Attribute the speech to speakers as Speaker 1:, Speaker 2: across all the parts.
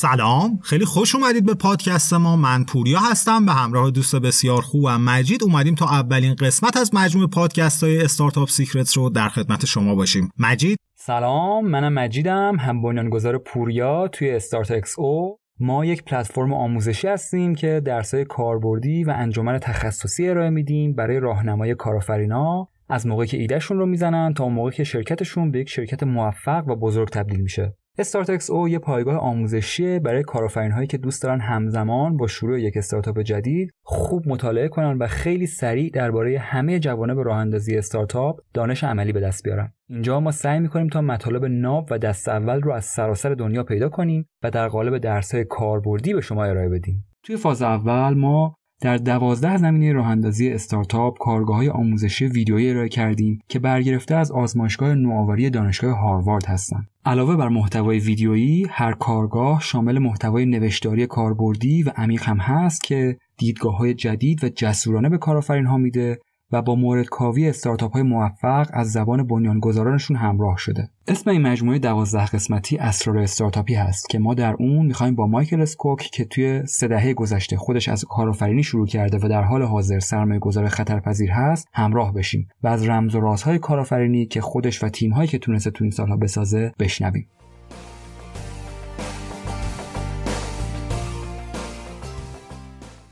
Speaker 1: سلام. خیلی خوش اومدید به پادکست ما. من پوریا هستم به همراه دوست بسیار خوبم مجید. اومدیم تا اولین قسمت از مجموع پادکست های Startup Secrets رو در خدمت شما باشیم. مجید؟
Speaker 2: سلام منم مجیدم. هم بنیانگذار پوریا توی StartXO ما یک پلتفرم آموزشی هستیم که درسای کاربردی و انجمن تخصصی ارائه میدیم برای راهنمای کارآفرینا. از موقعی که ایدهشون رو می‌زنن تا موقعی که شرکتشون به یک شرکت موفق و بزرگ تبدیل میشه. استارتکس او یه پایگاه آموزشی برای کارآفرین هایی که دوست دارن همزمان با شروع یک استارتاپ جدید خوب مطالعه کنن و خیلی سریع درباره همه جوانب راه اندازی استارتاپ دانش عملی به دست بیارن. اینجا ما سعی می‌کنیم تا مطالب ناب و دست اول رو از سراسر دنیا پیدا کنیم و در قالب درس های کاربردی به شما ارائه بدیم. توی فاز اول ما در دوازده زمینه راه اندازی استارتاپ کارگاه های آموزشی ویدیویی ارائه کردیم که برگرفته از آزمایشگاه نوآوری دانشگاه هاروارد هستند. علاوه بر محتوای ویدیویی هر کارگاه شامل محتوای نوشتاری کاربردی و عمیق هم هست که دیدگاه های جدید و جسورانه به کارآفرین ها میده و با مورد کاوی استارتاپ های موفق از زبان بنیانگذارانشون همراه شده. اسم این مجموعه دوازده قسمتی اسرار استارتاپی هست که ما در اون می‌خوایم با مایکل اسکوک که توی سه دهه گذشته خودش از کارآفرینی شروع کرده و در حال حاضر سرمایه گذار خطرپذیر هست همراه بشیم و از رمز و رازهای کارآفرینی که خودش و تیمهایی که تونسته تو این سالها بسازه بشنویم.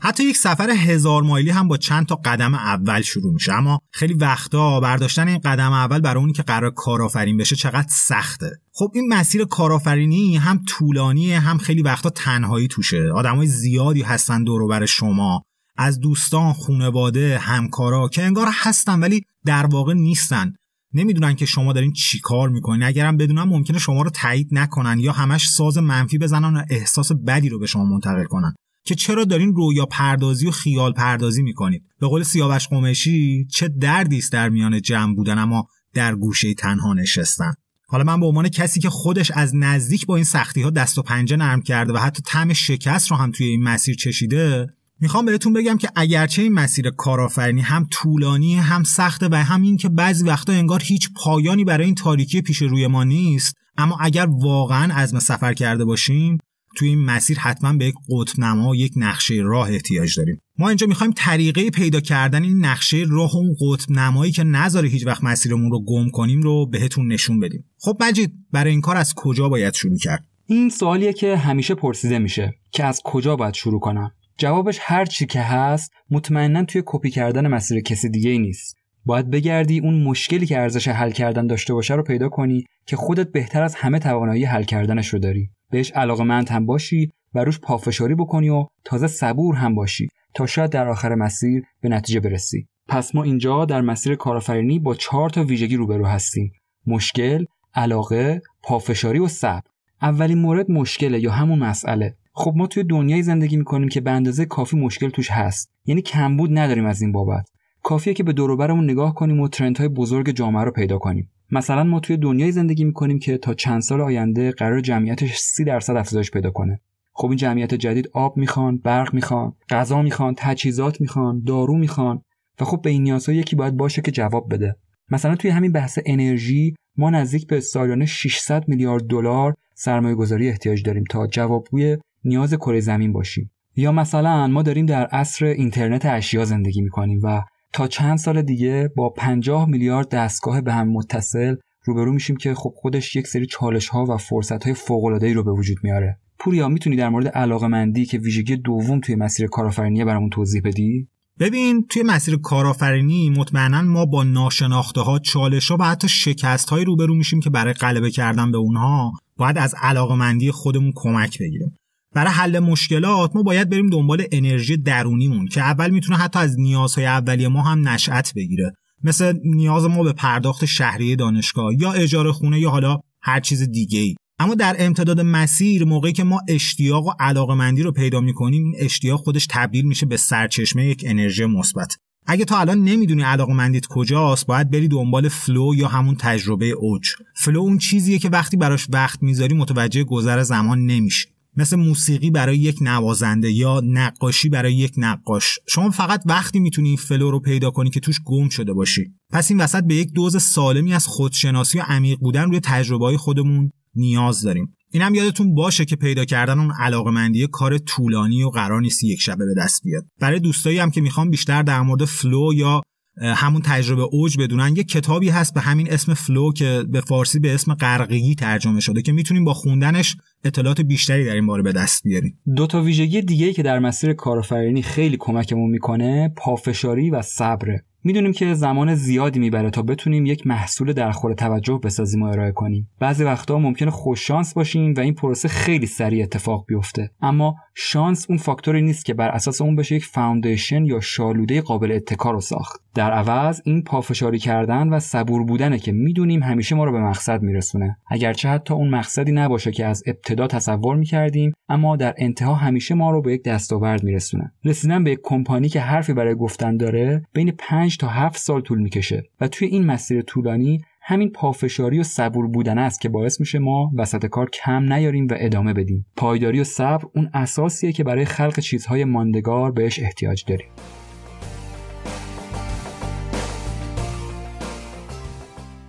Speaker 1: حتی یک سفر هزار مایلی هم با چند تا قدم اول شروع میشه. اما خیلی وقتا برداشتن این قدم اول برای اونی که قرار کارآفرین بشه چقدر سخته. خب این مسیر کارآفرینی هم طولانیه هم خیلی وقتا تنهایی توشه. آدمای زیادی هستن دور بر شما. از دوستان خونواده همکارا که انگار هستن ولی در واقع نیستن. نمی‌دونن که شما دارین چی کار می‌کنین. اگرم بدونن ممکنه شما رو تایید نکنن یا همش ساز منفی بزنن و احساس بدی رو به شما منتقل کنن. که چرا دارین رویا پردازی و خیال پردازی می‌کنید؟ به قول سیاوش قمشی چه دردی است در میان جمع بودن اما در گوشه تنها نشستن؟ حالا من به عنوان کسی که خودش از نزدیک با این سختی ها دست و پنجه نرم کرده و حتی طعم شکست رو هم توی این مسیر چشیده می‌خوام بهتون بگم که اگرچه این مسیر کارآفرینی هم طولانی هم سخته و همین که بعضی وقتا انگار هیچ پایانی برای این تاریکی پیش روی ما نیست اما اگر واقعا عزم سفر کرده باشیم توی این مسیر حتما به یک قطب نما و یک نقشه راه احتیاج داریم. ما اینجا می‌خوایم طریقه پیدا کردن این نقشه راه و اون قطب نمایی که نذاره هیچ وقت مسیرمون رو گم کنیم رو بهتون نشون بدیم. خب مجید برای این کار از کجا باید شروع کرد؟
Speaker 2: این سوالیه که همیشه پرسیده میشه که از کجا باید شروع کنم. جوابش هر چی که هست مطمئنا توی کپی کردن مسیر کسی دیگه نیست. باید بگردی اون مشکلی که ارزش حل کردن داشته باشه رو پیدا کنی که خودت بهتر از همه توانایی حل کردنش رو داری. بهش علاقمند هم باشی و روش پافشاری بکنی و تازه صبور هم باشی تا شاید در آخر مسیر به نتیجه برسی. پس ما اینجا در مسیر کارآفرینی با چهار تا ویژگی روبرو هستیم. مشکل علاقه پافشاری و صبر. اولین مورد مشکله یا همون مسئله. خب ما توی دنیای زندگی می‌کنیم که به اندازه کافی مشکل توش هست. یعنی کمبود نداریم از این بابت. کافیه که به دوروبرمون نگاه کنیم و ترندهای بزرگ جامعه رو پیدا کنیم. مثلا ما توی دنیای زندگی می‌کنیم که تا چند سال آینده قرار جمعیتش سی درصد افزایش پیدا کنه. خب این جمعیت جدید آب می‌خوان برق می‌خوان غذا می‌خوان تجهیزات می‌خوان دارو می‌خوان و خب به این نیازها یکی باید باشه که جواب بده. مثلا توی همین بحث انرژی ما نزدیک به سالیانه 600 میلیارد دلار سرمایه گذاری احتیاج داریم تا جوابگوی نیاز کره زمین باشیم. یا مثلا ما داریم در عصر اینترنت اشیا زندگی می‌کنیم و تا چند سال دیگه با 50 میلیارد دستگاه به هم متصل روبرو میشیم که خب خودش یک سری چالش ها و فرصت های فوق العاده رو به وجود میاره. پوریا می‌تونی در مورد علاقه مندی که ویژگی دوم توی مسیر کارآفرینی برامون توضیح بدی؟
Speaker 1: ببین توی مسیر کارآفرینی مطمئنا ما با ناشناخته ها چالش ها و حتی شکست های روبرو میشیم که برای غلبه کردن به اونها باید از علاقه مندی خودمون کمک بگیریم. برای حل مشکلات ما باید بریم دنبال انرژی درونیمون که اول می‌تونه حتی از نیازهای اولیه ما هم نشأت بگیره. مثل نیاز ما به پرداخت شهری دانشگاه یا اجاره خونه یا حالا هر چیز دیگه ای اما در امتداد مسیر موقعی که ما اشتیاق و علاقمندی رو پیدا می‌کنیم این اشتیاق خودش تبدیل میشه به سرچشمه یک انرژی مثبت. اگه تا الان نمی‌دونی علاقمندیت کجاست باید بری دنبال flow یا همون تجربه اوج. flow اون چیزیه که وقتی براش وقت می‌ذاری متوجه گذر زمان نمیشی. مثل موسیقی برای یک نوازنده یا نقاشی برای یک نقاش. شما فقط وقتی می‌تونی این flow رو پیدا کنی که توش گم شده باشی. پس این وسط به یک دوز سالمی از خودشناسی و عمیق بودن روی تجربه خودمون نیاز داریم. اینم یادتون باشه که پیدا کردن اون علاقمندی کار طولانی و قرار نیست یک شبه به دست بیاد. برای دوستایی هم که می‌خوان بیشتر در مورد flow یا همون تجربه اوج بدونن. یه کتابی هست به همین اسم flow که به فارسی به اسم غرقگی ترجمه شده که می‌تونیم با خوندنش اطلاعات بیشتری در این باره به دست بیاریم.
Speaker 2: دو تا ویژگی دیگه که در مسیر کارآفرینی خیلی کمکمون می‌کنه پافشاری و صبره می‌دونیم که زمان زیادی می‌بره تا بتونیم یک محصول درخور توجه بسازیم و ارائه کنیم. بعضی وقتا ممکنه خوش شانس باشیم و این پروسه خیلی سریع اتفاق بیفته. اما شانس اون فاکتوری نیست که بر اساس اون بشه یک foundation یا شالوده قابل اتکا رو ساخت. در عوض این پافشاری کردن و صبور بودنه که می‌دونیم همیشه ما رو به مقصد میرسونه. اگرچه حتی اون مقصدی نباشه که از ابتدا تصور می‌کردیم اما در انتها همیشه ما رو به یک دستاورد میرسونه. رسیدن به یک کمپانی که حرفی برای گفتن داره بین 5 تا 7 سال طول می‌کشه و توی این مسیر طولانی همین پافشاری و صبور بودن است که باعث میشه ما وسط کار کم نیاریم و ادامه بدیم. پایداری و صبر اون اساسیه که برای خلق چیزهای ماندگار بهش احتیاج داریم.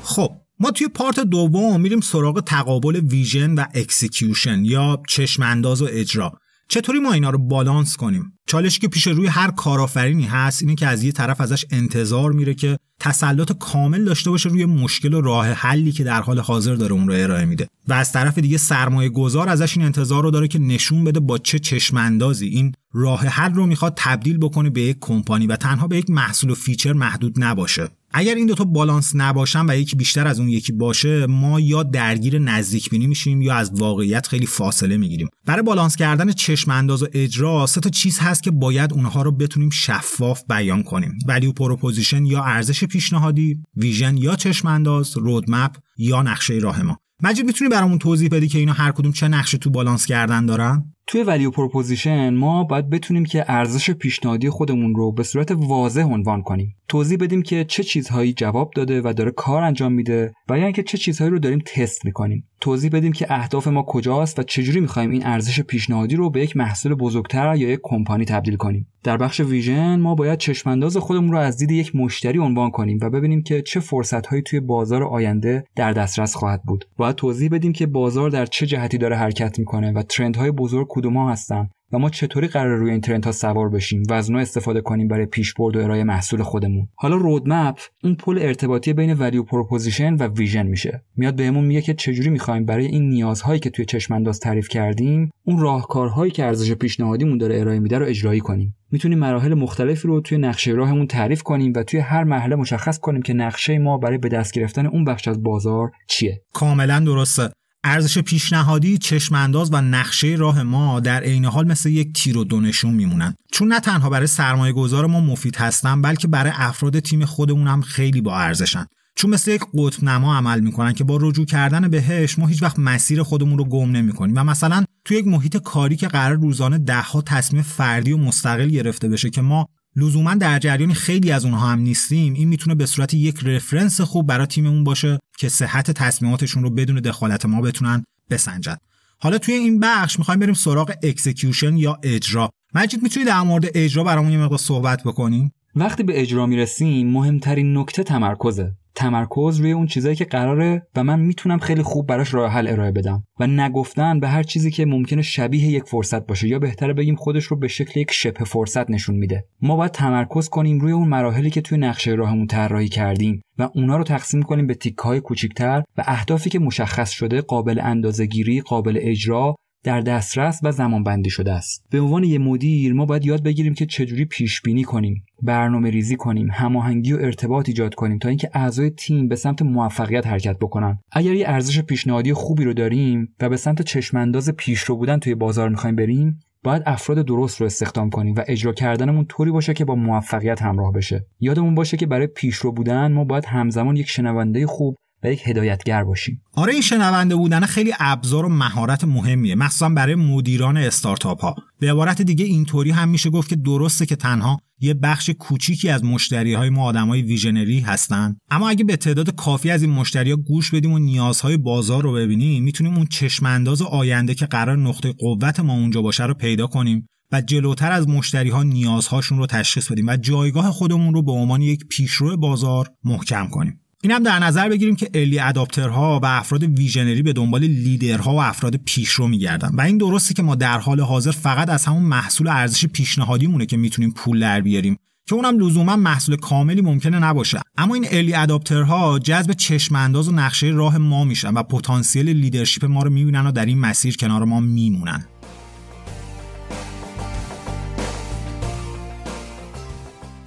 Speaker 1: خب ما توی part دوم میریم سراغ تقابل vision و execution یا چشم انداز و اجرا. چطوری ما اینا رو بالانس کنیم؟ چالشی که پیش روی هر کارآفرینی هست اینه که از یه طرف ازش انتظار میره که تسلط کامل داشته باشه روی مشکل و راه حلی که در حال حاضر داره اون رو ارائه میده. و از طرف دیگه سرمایه گذار ازش این انتظار رو داره که نشون بده با چه چشماندازی. این راه حل رو می‌خواد تبدیل بکنه به یک کمپانی و تنها به یک محصول و feature محدود نباشه. اگر این دوتا بالانس نباشن و یکی بیشتر از اون یکی باشه ما یا درگیر نزدیک بینی میشیم یا از واقعیت خیلی فاصله می‌گیریم. برای بالانس کردن چشم انداز و اجرا سه تا چیز هست که باید اونها رو بتونیم شفاف بیان کنیم. value proposition یا ارزش پیشنهادی vision یا چشم انداز roadmap یا نقشه راه ما. مجید می‌تونی برامون توضیح بدی که اینا هر کدوم چه نقشی تو بالانس کردن دارن؟
Speaker 2: توی value proposition ما باید بتونیم که ارزش پیشنهادی خودمون رو به صورت واضح عنوان کنیم. توضیح بدیم که چه چیزهایی جواب داده و داره کار انجام میده و یا اینکه چه چیزهایی رو داریم تست می‌کنیم. توضیح بدیم که اهداف ما کجاست و چجوری می‌خوایم این ارزش پیشنهادی رو به یک محصول بزرگتر یا یک کمپانی تبدیل کنیم. در بخش vision ما باید چشمانداز خودمون رو از دید یک مشتری عنوان کنیم و ببینیم که چه فرصتهایی توی بازار آینده در دسترس خواهد بود. باید توضیح بدیم که بازار در چه جهتی داره حرکت می‌کنه و trend های بزرگ کدوم هستن و ما چطوری قرار روی این trend ها سوار بشیم و ازش استفاده کنیم برای پیشبرد و ارائه محصول خودمون. حالا roadmap اون پل ارتباطی بین value proposition و vision میشه. میاد بهمون میگه که چجوری می‌خوایم برای این نیازهایی که توی چشم انداز تعریف کردیم اون راهکارهایی که ارزش پیشنهادیمون داره ارائه میده رو اجرایی کنیم. می‌تونیم مراحل مختلفی رو توی نقشه راهمون تعریف کنیم و توی هر مرحله مشخص کنیم که نقشه ما برای به دست گرفتن اون بخش از بازار چیه.
Speaker 1: کاملا درسته. ارزش پیشنهادی چشمانداز و نقشه راه ما در عین حال مثل یک تیر و دو نشون میمونن. چون نه تنها برای سرمایه گذار ما مفید هستن بلکه برای افراد تیم خودمون هم خیلی با ارزشن. چون مثل یک قطب نما عمل می‌کنن که با رجوع کردن بهش ما هیچ وقت مسیر خودمون رو گم نمی‌کنیم و مثلا توی یک محیط کاری که قرار روزانه دهها تصمیم فردی و مستقل گرفته بشه که ما لزوما در جریان خیلی از اونها هم نیستیم. این می‌تونه به صورت یک reference خوب برای تیممون باشه که صحت تصمیماتشون رو بدون دخالت ما بتونن بسنجن. حالا توی این بخش می‌خوایم بریم سراغ execution یا اجرا. مجید می‌تونی در مورد اجرا برامون یه مقدار صحبت بکنی
Speaker 2: وقتی به اجرا می‌رسیم مهمترین نکته تمرکزه. تمرکز روی اون چیزایی که قراره و من می‌تونم خیلی خوب براش راه حل ارائه بدم. و نگفتن به هر چیزی که ممکنه شبیه یک فرصت باشه یا بهتره بگیم خودش رو به شکل یک شبه فرصت نشون میده. ما باید تمرکز کنیم روی اون مراحلی که توی نقشه راهمون طراحی کردیم و اونا رو تقسیم کنیم به تیکه های کوچیکتر و اهدافی که مشخص شده قابل اندازهگیری قابل اجرا در دسترس و زمان بندی شده است. به عنوان یه مدیر ما باید یاد بگیریم که چجوری پیش بینی کنیم برنامه ریزی کنیم هماهنگی و ارتباط ایجاد کنیم تا اینکه اعضای تیم به سمت موفقیت حرکت بکنن. اگر یه ارزش پیشنهادی خوبی رو داریم و به سمت چشمانداز پیشرو بودن توی بازار می‌خوایم بریم باید افراد درست رو استخدام کنیم و اجرا کردنمون طوری باشه که با موفقیت همراه بشه. یادمون باشه که برای پیشرو بودن ما باید همزمان یک شنونده خوب و یک هدایتگر باشیم.
Speaker 1: آره این شنونده بودن خیلی ابزار و مهارت مهمیه مخصوصا برای مدیران استارتاپ ها. به عبارت دیگه اینطوری هم میشه گفت که درسته که تنها یه بخش کوچیکی از مشتری های ما آدمای ویژنری هستن. اما اگه به تعداد کافی از این مشتری ها گوش بدیم و نیازهای بازار رو ببینیم می‌تونیم اون چشمانداز آینده که قرار نقطه قوت ما اونجا باشه رو پیدا کنیم و جلوتر از مشتری ها نیازهاشون رو تشخیص بدیم و جایگاه خودمون رو به عنوان یک پیشرو بازار محکم کنیم. اینم در نظر بگیریم که الی اداپترها و افراد visionary به دنبال لیدرها و افراد پیشرو میگردن. و این درسته که ما در حال حاضر فقط از همون محصول ارزش پیشنهادیمونه که می‌تونیم پول در بیاریم که اونم لزوما محصول کاملی ممکنه نباشه. اما این early adopter ها جذب چشم انداز و نقشه راه ما میشن و پتانسیل leadership ما رو می‌بینن و در این مسیر کنار ما میمونن.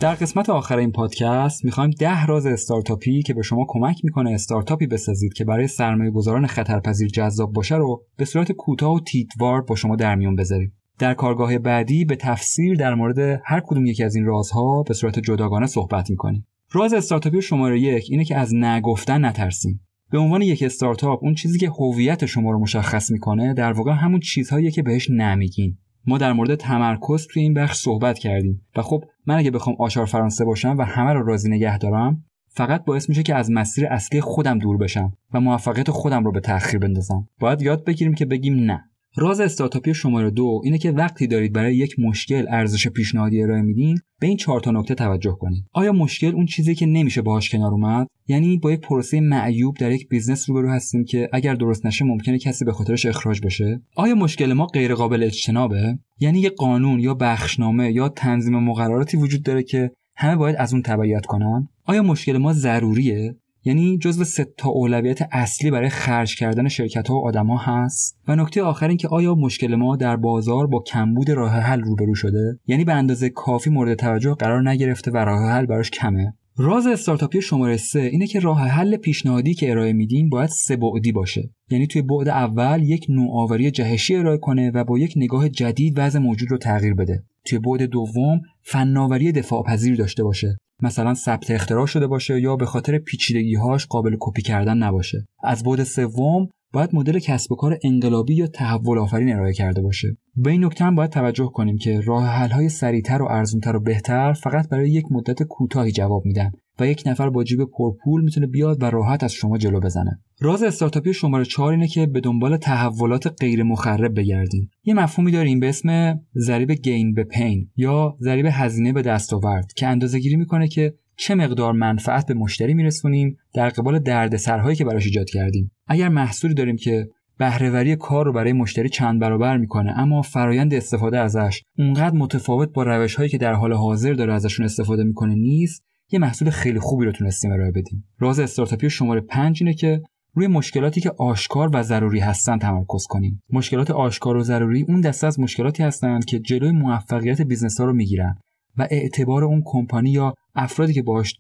Speaker 2: در قسمت آخر این پادکست می‌خوایم ده راز استارتاپی که به شما کمک می‌کنه استارتاپی بسازید که برای سرمایه گذاران خطرپذیر جذاب باشه رو به صورت کوتاه و تیتوار با شما در میون بذاریم. در کارگاه بعدی به تفسیر در مورد هر کدوم یکی از این رازها به صورت جداگانه صحبت می‌کنیم. راز استارتاپی شماره یک اینه که از نگفتن نترسیم. به عنوان یک استارتاپ اون چیزی که هویت شما رو مشخص می‌کنه در واقع همون چیزهایی که بهش نمیگین ما در مورد تمرکز توی این بخش صحبت کردیم و خب من اگه بخوام آچار فرانسه باشم و همه رو راضی نگه دارم فقط باعث میشه که از مسیر اصلی خودم دور بشم و موفقیت خودم رو به تأخیر بندازم. باید یاد بگیریم که بگیم نه. راز استارتاپی شماره دو اینه که وقتی دارید برای یک مشکل ارزش پیشنهادی ارائه میدین به این چهار تا نکته توجه کنید آیا مشکل اون چیزی که نمیشه باهاش کنار اومد؟ یعنی با یک پروسه معیوب در یک بیزنس روبرو هستیم که اگر درست نشه ممکنه کسی به خاطرش اخراج بشه؟ آیا مشکل ما غیر قابل اجتنابه؟ یعنی یه قانون یا بخشنامه یا تنظیم مقرراتی وجود داره که همه باید از اون تبعیت کنن؟ آیا مشکل ما ضروریه؟ یعنی جزو سه تا اولویت اصلی برای خرج کردن شرکت ها و آدما هست. و نکته آخر این که آیا مشکل ما در بازار با کمبود راه حل روبرو شده؟ یعنی به اندازه کافی مورد توجه قرار نگرفته و راه حل براش کمه؟ راز استارتاپی شماره سه اینه که راه حل پیشنهادی که ارائه میدیم باید سه بعدی باشه. یعنی توی بعد اول یک نوآوری جهشی ارائه کنه و با یک نگاه جدید وضع موجود رو تغییر بده. توی بعد دوم فناوری دفاع پذیر داشته باشه. مثلا ثبت اختراع شده باشه یا به خاطر پیچیدگیهاش قابل کپی کردن نباشه. از بعد سوم باید مدل کسب و کار انقلابی یا تحول آفرین ارائه کرده باشه. به این نکته هم باید توجه کنیم که راه حل های سریعتر و ارزونتر و بهتر فقط برای یک مدت کوتاهی جواب میدن. و یک نفر با جیب پرپول می‌تونه بیاد و راحت از شما جلو بزنه. راز استارتاپی شماره 4 اینه که به دنبال تحولات غیر مخرب بگردیم. یه مفهومی داریم به اسم ضریب گین به پین یا ضریب هزینه به دستاورد که اندازه‌گیری می‌کنه که چه مقدار منفعت به مشتری میرسونیم در قبال دردسرهایی که براش ایجاد کردیم. اگر محصولی داریم که بهرهوری کار رو برای مشتری چند برابر می‌کنه اما فرایند استفاده ازش اونقدر متفاوت با روش هایی که در حال حاضر داره ازشون استفاده می‌کنه نیست یه محصول خیلی خوبی رو تونستیم ارائه بدیم. راز استارتاپی شماره 5 اینه که روی مشکلاتی که آشکار و ضروری هستن تمرکز کنیم. مشکلات آشکار و ضروری اون دسته از مشکلاتی هستند که جلوی موفقیت بیزنس ها رو می‌گیرن. و اعتبار اون کمپانی یا افرادی که باش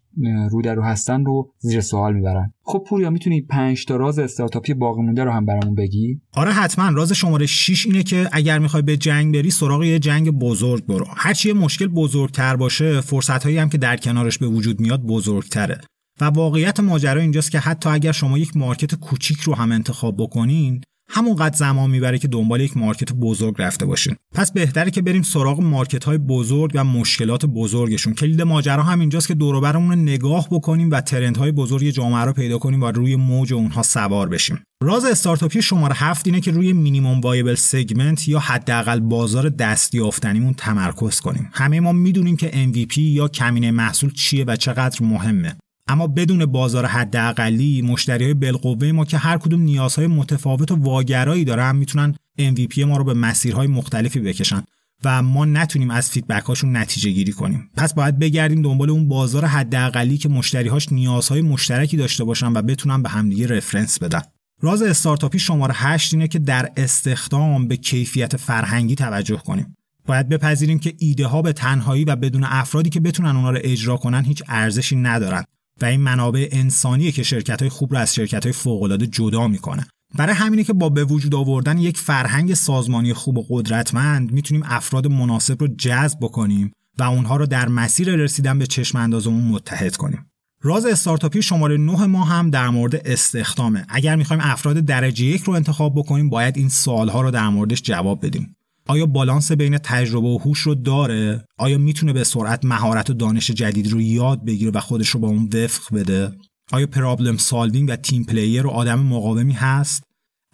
Speaker 2: رو در رو هستن رو زیر سوال می‌برن. خب پوریا می‌تونی پنج تا راز استارتاپی باقی مونده رو هم برامون بگی؟
Speaker 1: آره حتما. راز شماره 6 اینه که اگر می‌خوای به جنگ بری سراغ یه جنگ بزرگ برو. هرچی یه مشکل بزرگتر باشه فرصت هایی هم که در کنارش به وجود میاد بزرگتره. و واقعیت ماجرا اینجاست که حتی اگر شما یک market کوچیک رو هم انتخاب بکنین همونقدر زمان می‌بره که دنبال یک market بزرگ رفته باشین. پس بهتره که بریم سراغ market های بزرگ و مشکلات بزرگشون. کلید ماجرا هم اینجاست که دور برمون نگاه بکنیم و trend های بزرگ جامعه رو پیدا کنیم و روی موج اونها سوار بشیم. راز استارتاپی شماره هفت اینه که روی minimum viable segment یا حداقل بازار دستیافتنیمون تمرکز کنیم. همه ما می‌دونیم که MVP یا کمینه محصول چیه و چقدر مهمه. اما بدون بازار حداقلی مشتری های بالقوه ما که هر کدوم نیازهای متفاوت و واگرایی دارن می‌تونن MVP ما رو به مسیرهای مختلفی بکشن و ما نتونیم از feedback هاشون نتیجه گیری کنیم. پس باید بگردیم دنبال اون بازار حداقلی که مشتریهاش نیازهای مشترکی داشته باشن و بتونن به همدیگه reference بدن. راز استارتاپی شماره 8 اینه که در استخدام به کیفیت فرهنگی توجه کنیم. باید بپذیریم که ایده ها به تنهایی و بدون افرادی که بتونن اونا رو اجرا کنن هیچ ارزشی ندارن. و این منابع انسانیه که شرکت های خوب رو از شرکت های فوق جدا می‌کنه برای همینه که با به وجود آوردن یک فرهنگ سازمانی خوب و قدرتمند می‌تونیم افراد مناسب رو جذب بکنیم و اونها رو در مسیر رسیدن به چشم اندازمون متحد کنیم. راز استارتاپی شماره 9 ما هم در مورد استخدامه. اگر می‌خوایم افراد درجه یک رو انتخاب بکنیم باید این سوالها رو در موردش جواب بدیم. آیا بالانس بین تجربه و هوش رو داره؟ آیا می‌تونه به سرعت مهارت و دانش جدید رو یاد بگیره و خودش رو با اون وفق بده؟ آیا problem solving و team player و آدم مقاومی هست؟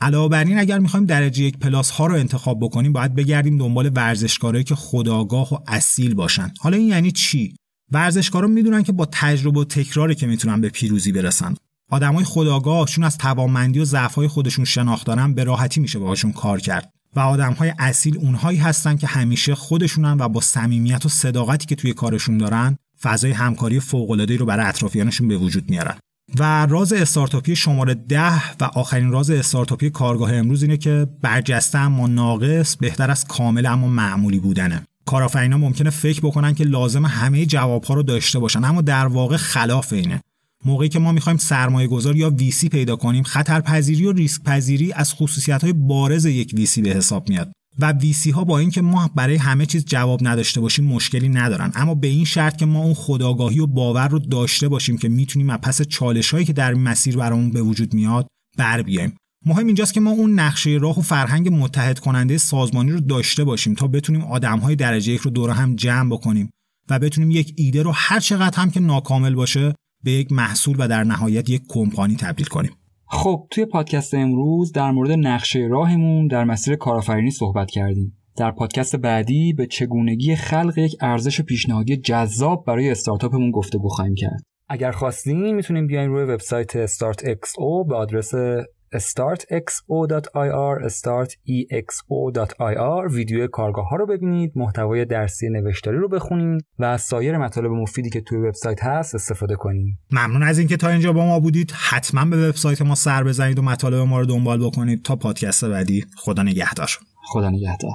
Speaker 1: علاوه بر این اگر می‌خوایم درجه یک plus ها رو انتخاب بکنیم باید بگردیم دنبال ورزشکارایی که خودآگاه و اصیل باشن. حالا این یعنی چی؟ ورزشکارا می‌دونن که با تجربه و تکراری که می‌تونن به پیروزی برسن. آدمای خودآگاه چون از توانمندی و ضعف‌های خودشون شناخت دارن به راحتی میشه باهاشون کار کرد. و آدمهای اصیل اونهایی هستن که همیشه خودشونن و با صمیمیت و صداقتی که توی کارشون دارن فضای همکاری فوق‌العاده‌ای رو برای اطرافیانشون به وجود میارن. و راز استارتاپی شماره ده و آخرین راز استارتاپی کارگاه امروز اینه که برجسته اما ناقص بهتر از کامل اما معمولی بودنه. کارآفرینا ممکنه فکر بکنن که لازم همه جوابها رو داشته باشن اما در واقع خلاف اینه. موقعی که ما می‌خوایم سرمایه گذار یا ویسی پیدا کنیم خطرپذیری و ریسک پذیری از خصوصیت های بارز یک ویسی به حساب میاد. و ویسی ها با اینکه ما برای همه چیز جواب نداشته باشیم مشکلی ندارن. اما به این شرط که ما اون خداگاهی و باور رو داشته باشیم که می‌تونیم از پس چالش هایی که در مسیر برامون به وجود میاد بر بیایم مهم اینجاست که ما اون نقشه راه و فرهنگ متحد کننده سازمانی رو داشته باشیم تا بتونیم آدم های درجه یک رو دور هم جمع بکنیم و بتونیم یک ایده رو هر چقدر هم که ناکامل باشه به یک محصول و در نهایت یک کمپانی تبدیل کنیم.
Speaker 2: خب توی پادکست امروز در مورد نقشه راهمون در مسیر کارآفرینی صحبت کردیم. در پادکست بعدی به چگونگی خلق یک ارزش پیشنهادی جذاب برای استارتاپمون گفتگو خواهیم کرد. اگر خواستین می‌تونیم بیاین روی وبسایت StartXO به آدرس startxo.ir startexo.ir ویدیو کارگاه ها رو ببینید محتوای درسی نوشتاری رو بخونید و از سایر مطالب مفیدی که توی وبسایت هست استفاده کنید.
Speaker 1: ممنون از اینکه تا اینجا با ما بودید. حتما به وبسایت ما سر بزنید و مطالب ما رو دنبال بکنید. تا پادکست بعدی خدا نگهدار.
Speaker 2: خدا نگهدار.